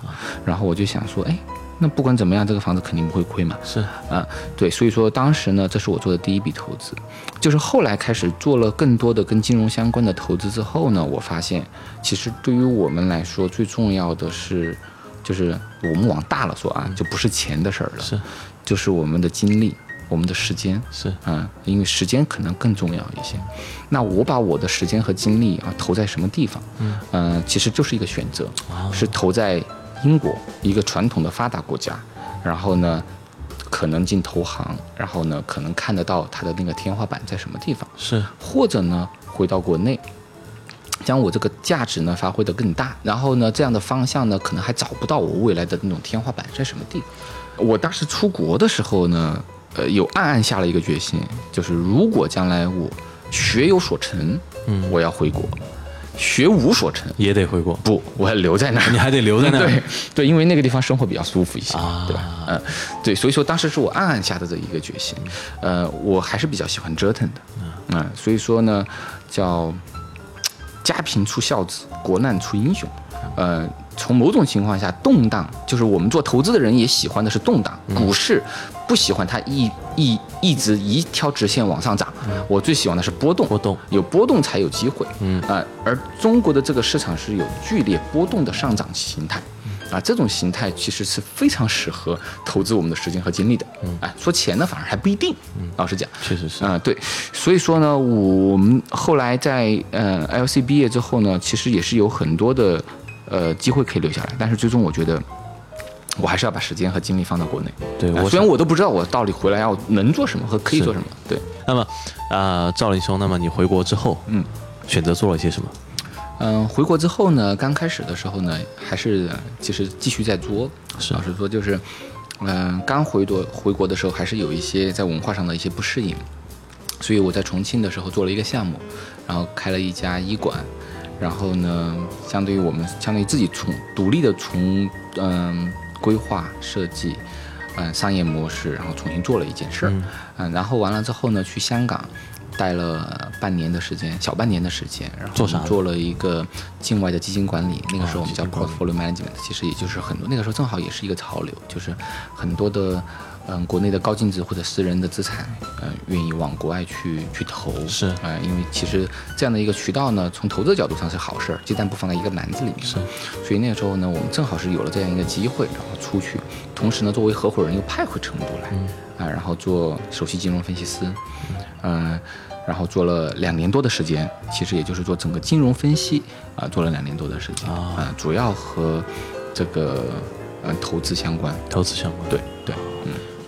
然后我就想说，哎。那不管怎么样，这个房子肯定不会亏嘛。是啊，对，所以说当时呢，这是我做的第一笔投资。就是后来开始做了更多的跟金融相关的投资之后呢，我发现其实对于我们来说，最重要的是，就是我们往大了说啊，就不是钱的事儿了，是，就是我们的精力、我们的时间，是啊，因为时间可能更重要一些。那我把我的时间和精力啊投在什么地方？嗯，呃，其实就是一个选择，是投在。英国一个传统的发达国家，然后呢，可能进投行，然后呢，可能看得到它的那个天花板在什么地方，是，或者呢，回到国内，将我这个价值呢发挥得更大，然后呢，这样的方向呢，可能还找不到我未来的那种天花板在什么地方。我当时出国的时候呢，呃，有暗暗下了一个决心，就是如果将来我学有所成，嗯，我要回国。学无所成也得回国，不，我还留在那儿，[laughs] 你还得留在那儿。对，对，因为那个地方生活比较舒服一些，对吧？嗯，对，所以说当时是我暗暗下的这一个决心。呃，我还是比较喜欢折腾的，嗯，所以说呢，叫家贫出孝子，国难出英雄。呃，从某种情况下，动荡就是我们做投资的人也喜欢的是动荡。股市不喜欢它一一一直一条直线往上涨，我最喜欢的是波动。波动有波动才有机会。嗯啊，而中国的这个市场是有剧烈波动的上涨形态，啊，这种形态其实是非常适合投资我们的时间和精力的。嗯，哎，说钱呢，反而还不一定。嗯，老实讲，确实是。啊，对，所以说呢，我们后来在呃 LC 毕业之后呢，其实也是有很多的。呃，机会可以留下来，但是最终我觉得，我还是要把时间和精力放到国内。对，虽然我都不知道我到底回来要能做什么和可以做什么。对，那么，啊，赵林兄，那么你回国之后，嗯，选择做了些什么？嗯，回国之后呢，刚开始的时候呢，还是其实继续在做。是，老实说，就是，嗯，刚回国回国的时候，还是有一些在文化上的一些不适应，所以我在重庆的时候做了一个项目，然后开了一家医馆。然后呢，相对于我们，相对于自己从独立的从嗯规划设计，嗯商业模式，然后重新做了一件事儿，嗯，然后完了之后呢，去香港待了半年的时间，小半年的时间，然后做啥？做了一个境外的基金管理，那个时候我们叫 portfolio management，其实也就是很多那个时候正好也是一个潮流，就是很多的。嗯，国内的高净值或者私人的资产，嗯，愿意往国外去去投，是。啊，因为其实这样的一个渠道呢，从投资角度上是好事儿，鸡蛋不放在一个篮子里面，是。所以那个时候呢，我们正好是有了这样一个机会，然后出去，同时呢，作为合伙人又派回成都来，啊，然后做首席金融分析师，嗯，然后做了两年多的时间，其实也就是做整个金融分析，啊，做了两年多的时间，啊，主要和这个呃投资相关，投资相关，对对，嗯。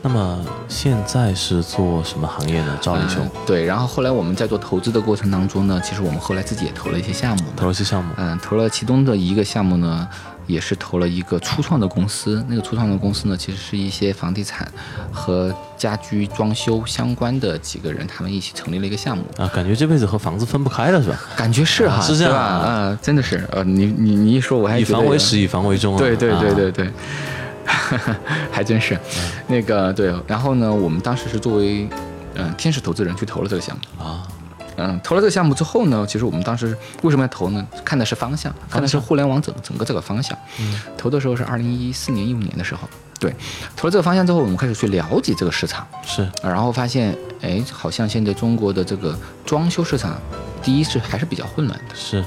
那么现在是做什么行业呢？赵立兄，对，然后后来我们在做投资的过程当中呢，其实我们后来自己也投了一些项目，投了一些项目，嗯，投了其中的一个项目呢，也是投了一个初创的公司。那个初创的公司呢，其实是一些房地产和家居装修相关的几个人，他们一起成立了一个项目啊。感觉这辈子和房子分不开了，是吧？感觉是哈，是这样啊，真的是，呃，你你你一说，我还以房为始，以房为终啊。对对对对对。[laughs] 还真是，那个对，然后呢，我们当时是作为嗯天使投资人去投了这个项目啊，嗯，投了这个项目之后呢，其实我们当时为什么要投呢？看的是方向，看的是互联网整整个这个方向。嗯，投的时候是二零一四年一五年的时候，对，投了这个方向之后，我们开始去了解这个市场，是，然后发现，哎，好像现在中国的这个装修市场，第一是还是比较混乱的，是。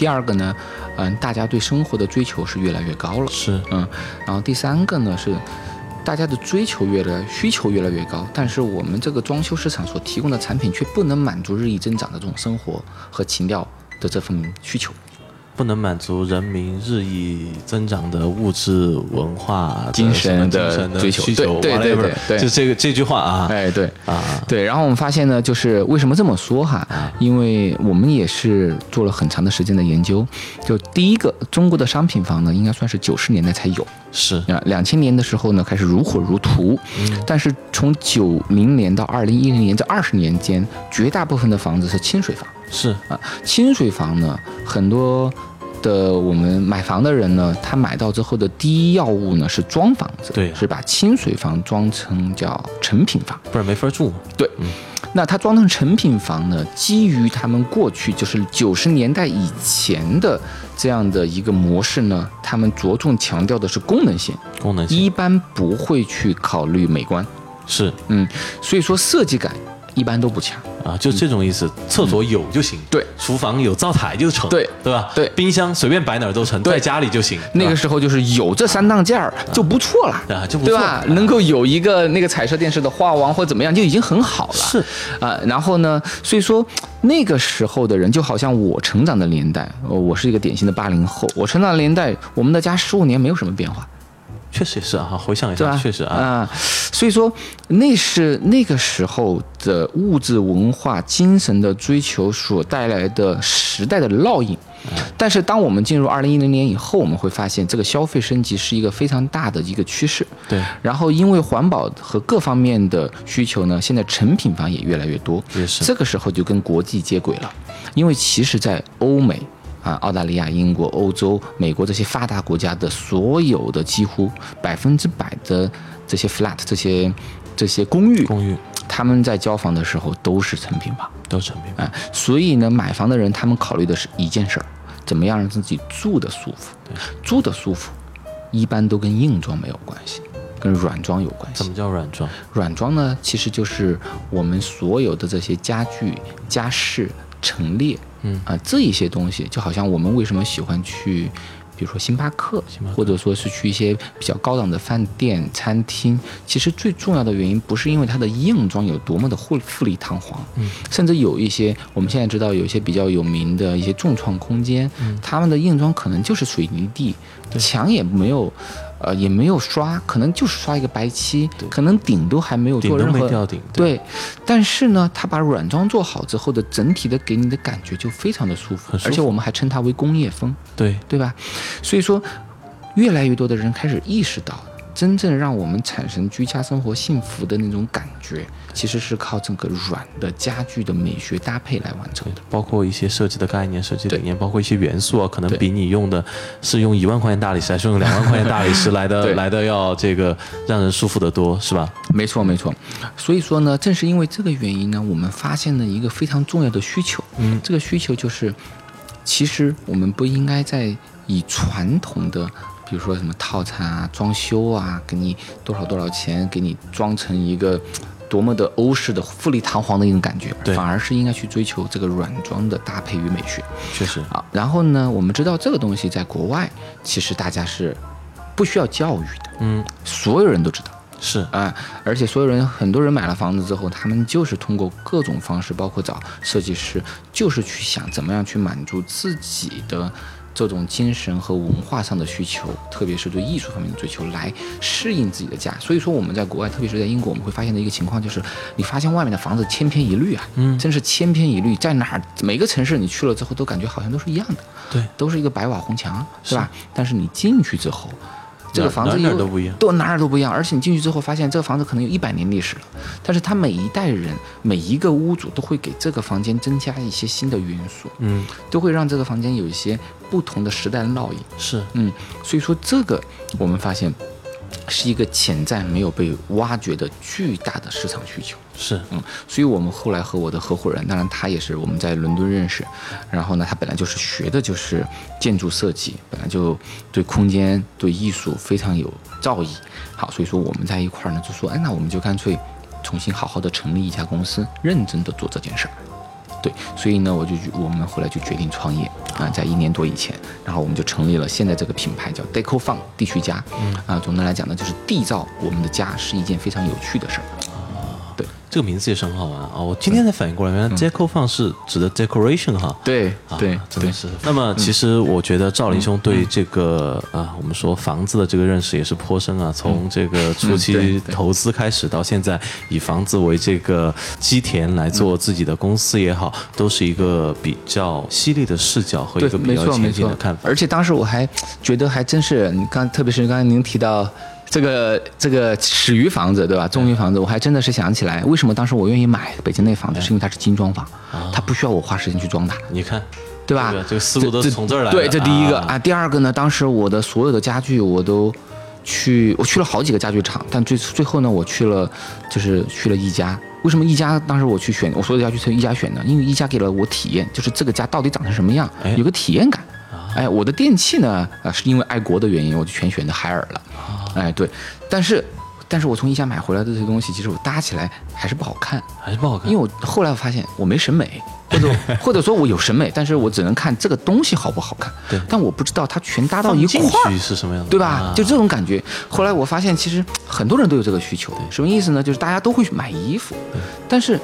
第二个呢，嗯，大家对生活的追求是越来越高了，是，嗯，然后第三个呢是，大家的追求越来需求越来越高，但是我们这个装修市场所提供的产品却不能满足日益增长的这种生活和情调的这份需求。不能满足人民日益增长的物质文化精神的追求，需求，对对对对，就这个这句话啊，哎对啊对，然后我们发现呢，就是为什么这么说哈？因为我们也是做了很长的时间的研究，就第一个，中国的商品房呢，应该算是九十年代才有。是啊，两千年的时候呢，开始如火如荼。嗯，但是从九零年到二零一零年这二十年间，绝大部分的房子是清水房。是啊，清水房呢，很多的我们买房的人呢，他买到之后的第一要务呢是装房子，对，是把清水房装成叫成品房，不然没法住。对，嗯。那他装成成品房呢？基于他们过去就是九十年代以前的这样的一个模式呢，他们着重强调的是功能性，功能性一般不会去考虑美观，是，嗯，所以说设计感一般都不强。啊，就这种意思，厕所有就行，对，厨房有灶台就成，对，对吧？对，冰箱随便摆哪儿都成，在家里就行。那个时候就是有这三档件儿就不错了，啊，就不错，对吧？能够有一个那个彩色电视的画王或怎么样，就已经很好了。是啊，然后呢，所以说那个时候的人，就好像我成长的年代，我是一个典型的八零后，我成长的年代，我们的家十五年没有什么变化。确实也是啊，回想一下，确实啊，啊，所以说那是那个时候的物质文化精神的追求所带来的时代的烙印。但是当我们进入二零一零年以后，我们会发现这个消费升级是一个非常大的一个趋势。对。然后因为环保和各方面的需求呢，现在成品房也越来越多。也是。这个时候就跟国际接轨了，因为其实，在欧美。啊，澳大利亚、英国、欧洲、美国这些发达国家的所有的几乎百分之百的这些 flat 这些这些公寓，公寓，他们在交房的时候都是成品房，都成品房。所以呢，买房的人他们考虑的是一件事儿，怎么样让自己住的舒服？住的舒服，一般都跟硬装没有关系，跟软装有关系。什么叫软装？软装呢，其实就是我们所有的这些家具、家饰陈列。嗯啊，这一些东西就好像我们为什么喜欢去，比如说星巴克，或者说是去一些比较高档的饭店、餐厅，其实最重要的原因不是因为它的硬装有多么的富富丽堂皇，嗯，甚至有一些我们现在知道有一些比较有名的一些众创空间，嗯，他们的硬装可能就是水泥地，墙也没有。呃，也没有刷，可能就是刷一个白漆，可能顶都还没有做任何吊顶。对，但是呢，他把软装做好之后的整体的给你的感觉就非常的舒服，而且我们还称它为工业风，对对吧？所以说，越来越多的人开始意识到。真正让我们产生居家生活幸福的那种感觉，其实是靠整个软的家具的美学搭配来完成的，包括一些设计的概念、设计理念，包括一些元素啊，可能比你用的是用一万块钱大理石，还是用两万块钱大理石 [laughs] 来的来的要这个让人舒服得多，是吧？没错，没错。所以说呢，正是因为这个原因呢，我们发现了一个非常重要的需求，嗯，这个需求就是，其实我们不应该在以传统的。比如说什么套餐啊、装修啊，给你多少多少钱，给你装成一个 [tsk] 多么的欧式的富丽堂皇的一种感觉，反而是应该去追求这个软装的搭配与美学。确实啊，然后呢，我们知道这个东西在国外其实大家是不需要教育的，嗯，所有人都知道是啊，而且所有人很多人买了房子之后，他们就是通过各种方式，包括找设计师，就是去想怎么样去满足自己的。这种精神和文化上的需求，特别是对艺术方面的追求，来适应自己的家。所以说，我们在国外，特别是在英国，我们会发现的一个情况就是，你发现外面的房子千篇一律啊，嗯，真是千篇一律，在哪儿每个城市你去了之后，都感觉好像都是一样的，对，都是一个白瓦红墙，是吧？但是你进去之后。这个房子哪哪都不一样，都哪儿都不一样。而且你进去之后发现，这个房子可能有一百年历史了，但是它每一代人、每一个屋主都会给这个房间增加一些新的元素，嗯，都会让这个房间有一些不同的时代的烙印。是，嗯，所以说这个我们发现。是一个潜在没有被挖掘的巨大的市场需求，是，嗯，所以我们后来和我的合伙人，当然他也是我们在伦敦认识，然后呢，他本来就是学的就是建筑设计，本来就对空间、对艺术非常有造诣，好，所以说我们在一块儿呢，就说，哎，那我们就干脆重新好好的成立一家公司，认真的做这件事儿。对，所以呢，我就我们后来就决定创业。啊，在一年多以前，然后我们就成立了现在这个品牌叫 Deco Fun 地区家，嗯。啊，总的来讲呢，就是缔造我们的家是一件非常有趣的事儿。对，这个名字也是很好玩啊！我今天才反应过来，原来 deco 放是指的 decoration 哈。对对，真的是。那么其实我觉得赵林兄对这个啊，我们说房子的这个认识也是颇深啊。从这个初期投资开始，到现在以房子为这个基田来做自己的公司也好，都是一个比较犀利的视角和一个比较前进的看法。而且当时我还觉得还真是，你刚特别是刚才您提到。这个这个始于房子对吧？终于房子，我还真的是想起来，为什么当时我愿意买北京那房子，是因为它是精装房，它不需要我花时间去装它。你看，对吧？这个思路都是从这儿来。对，这第一个啊，第二个呢，当时我的所有的家具我都去，我去了好几个家具厂，但最最后呢，我去了就是去了一家。为什么一家当时我去选，我所有的家具从一家选的？因为一家给了我体验，就是这个家到底长成什么样，有个体验感。哎，我的电器呢啊，是因为爱国的原因，我就全选的海尔了。哎，对，但是，但是我从一家买回来的这些东西，其实我搭起来还是不好看，还是不好看。因为我后来我发现我没审美，或者 [laughs] 或者说我有审美，但是我只能看这个东西好不好看。对，但我不知道它全搭到一块儿是什么样的，对吧？就这种感觉。后来我发现，其实很多人都有这个需求。什么意思呢？就是大家都会去买衣服，但是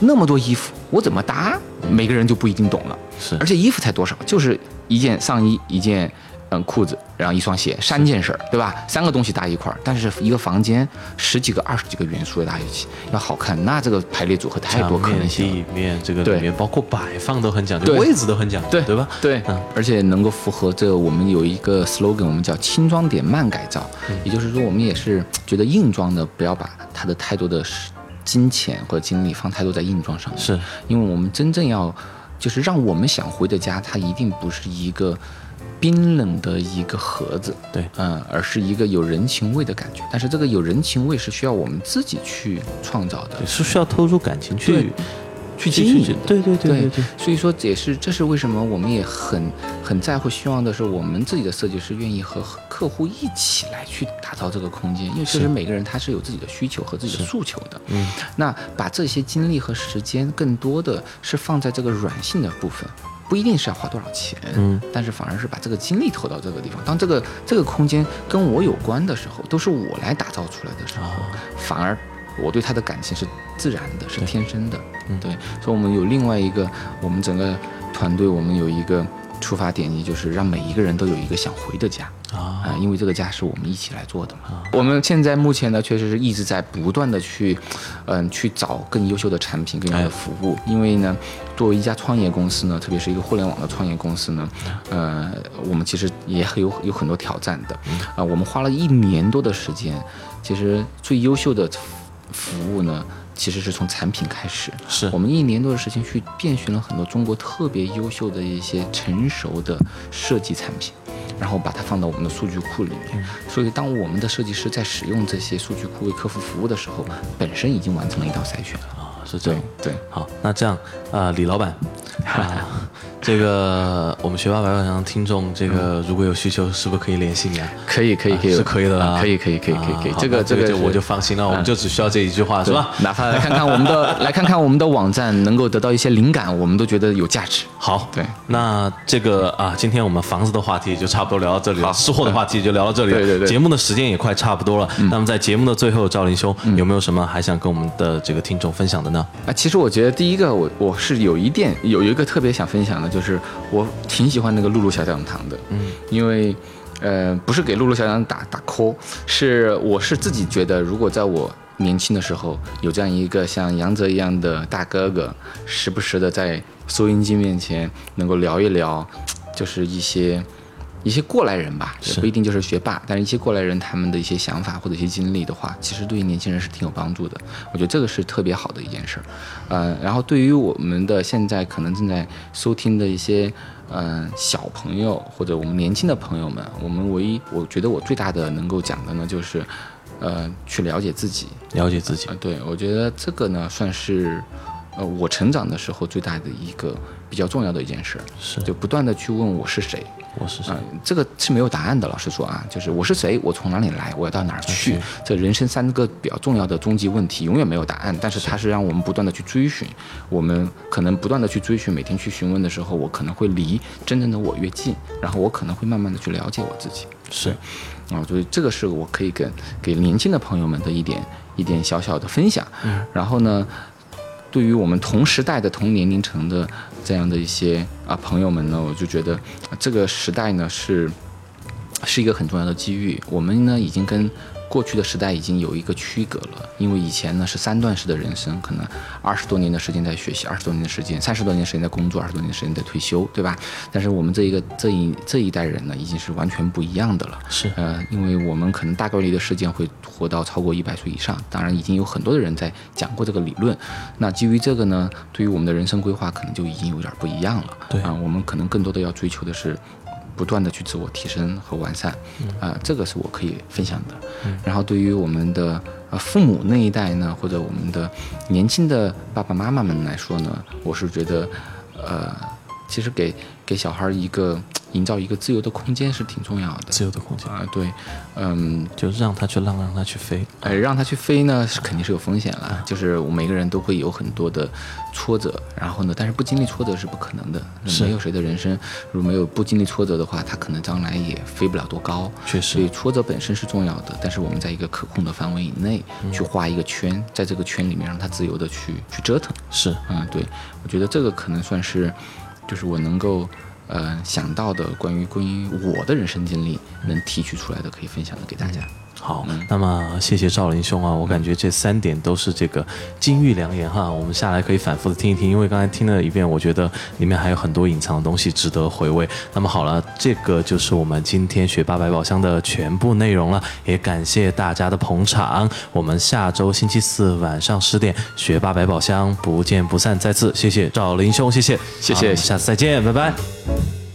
那么多衣服，我怎么搭？每个人就不一定懂了。是，而且衣服才多少，就是一件上衣，一件。嗯，裤子，然后一双鞋，三件事儿，对吧？三个东西搭一块儿，但是一个房间十几个、二十几个元素搭一起，要好看，那这个排列组合太多可能性。地面这个里面包括摆放都很讲究，位置都很讲究，对吧？对，嗯，而且能够符合这我们有一个 slogan，我们叫轻装点慢改造，也就是说，我们也是觉得硬装的不要把它的太多的金钱或者精力放太多在硬装上，是因为我们真正要就是让我们想回的家，它一定不是一个。冰冷的一个盒子，对，嗯，而是一个有人情味的感觉。但是这个有人情味是需要我们自己去创造的，是需要投入感情去去经营。对对对对对。所以说，也是这是为什么我们也很很在乎，希望的是我们自己的设计师愿意和客户一起来去打造这个空间，因为其实每个人他是有自己的需求和自己的诉求的。嗯。那把这些精力和时间，更多的是放在这个软性的部分。不一定是要花多少钱，嗯，但是反而是把这个精力投到这个地方。当这个这个空间跟我有关的时候，都是我来打造出来的时候，反而我对他的感情是自然的，是天生的，嗯，对。所以，我们有另外一个，我们整个团队，我们有一个。出发点也就是让每一个人都有一个想回的家啊，因为这个家是我们一起来做的嘛。我们现在目前呢，确实是一直在不断的去，嗯，去找更优秀的产品、更优秀的服务。因为呢，作为一家创业公司呢，特别是一个互联网的创业公司呢，呃，我们其实也很有有很多挑战的。啊，我们花了一年多的时间，其实最优秀的服务呢。其实是从产品开始，是。我们一年多的时间去遍寻了很多中国特别优秀的一些成熟的设计产品，然后把它放到我们的数据库里面。所以，当我们的设计师在使用这些数据库为客户服务的时候，本身已经完成了一道筛选啊，是这样。对，好，那这样啊，李老板。[laughs] 这个我们学霸百宝箱听众，这个如果有需求，是不是可以联系你啊？可以，可以，可以，是可以的啦。可以，可以，可以，可以，可以。这个，这个我就放心了。我们就只需要这一句话，是吧？哪怕来看看我们的，来看看我们的网站，能够得到一些灵感，我们都觉得有价值。好，对。那这个啊，今天我们房子的话题就差不多聊到这里了，吃货的话题就聊到这里了。对对对。节目的时间也快差不多了。那么在节目的最后，赵林兄有没有什么还想跟我们的这个听众分享的呢？啊，其实我觉得第一个，我我是有一点有有一个特别想分享的，就是我。挺喜欢那个露露小讲堂的，嗯，因为，呃，不是给露露小讲打打 call，是我是自己觉得，如果在我年轻的时候有这样一个像杨泽一样的大哥哥，时不时的在收音机面前能够聊一聊，就是一些。一些过来人吧，也不一定就是学霸，但是一些过来人他们的一些想法或者一些经历的话，其实对于年轻人是挺有帮助的。我觉得这个是特别好的一件事儿，呃，然后对于我们的现在可能正在收听的一些嗯小朋友或者我们年轻的朋友们，我们唯一我觉得我最大的能够讲的呢，就是呃去了解自己，了解自己。对，我觉得这个呢算是呃我成长的时候最大的一个比较重要的一件事，是就不断的去问我是谁。我是谁？这个是没有答案的。老实说啊，就是我是谁，我从哪里来，我要到哪儿去？这人生三个比较重要的终极问题，永远没有答案。但是它是让我们不断的去追寻，我们可能不断的去追寻，每天去询问的时候，我可能会离真正的我越近，然后我可能会慢慢的去了解我自己。是，啊，所以这个是我可以给给年轻的朋友们的一点一点小小的分享。嗯，然后呢，对于我们同时代的同年龄层的这样的一些啊朋友们呢，我就觉得这个时代呢是是一个很重要的机遇。我们呢已经跟过去的时代已经有一个区隔了，因为以前呢是三段式的人生，可能二十多年的时间在学习，二十多年的时间，三十多年的时间在工作，二十多年的时间在退休，对吧？但是我们这一个这一这一代人呢，已经是完全不一样的了。是，呃，因为我们可能大概率的时间会活到超过一百岁以上，当然已经有很多的人在讲过这个理论。那基于这个呢，对于我们的人生规划可能就已经有点不一样了。对啊，我们可能更多的要追求的是。不断的去自我提升和完善，啊，这个是我可以分享的。然后对于我们的呃父母那一代呢，或者我们的年轻的爸爸妈妈们来说呢，我是觉得，呃，其实给给小孩一个。营造一个自由的空间是挺重要的，自由的空间。啊，对，嗯，就让他去浪，让他去飞，哎，让他去飞呢，是肯定是有风险了，就是我每个人都会有很多的挫折，然后呢，但是不经历挫折是不可能的，没有谁的人生如果没有不经历挫折的话，他可能将来也飞不了多高，确实，所以挫折本身是重要的，但是我们在一个可控的范围以内去画一个圈，在这个圈里面让他自由的去去折腾，是，啊，对，我觉得这个可能算是，就是我能够。呃，想到的关于关于我的人生经历，能提取出来的，可以分享的给大家。好，那么谢谢赵林兄啊，我感觉这三点都是这个金玉良言哈，我们下来可以反复的听一听，因为刚才听了一遍，我觉得里面还有很多隐藏的东西值得回味。那么好了，这个就是我们今天学霸百宝箱的全部内容了，也感谢大家的捧场。我们下周星期四晚上十点，学霸百宝箱不见不散。再次谢谢赵林兄，谢谢，谢谢，下次再见，拜拜。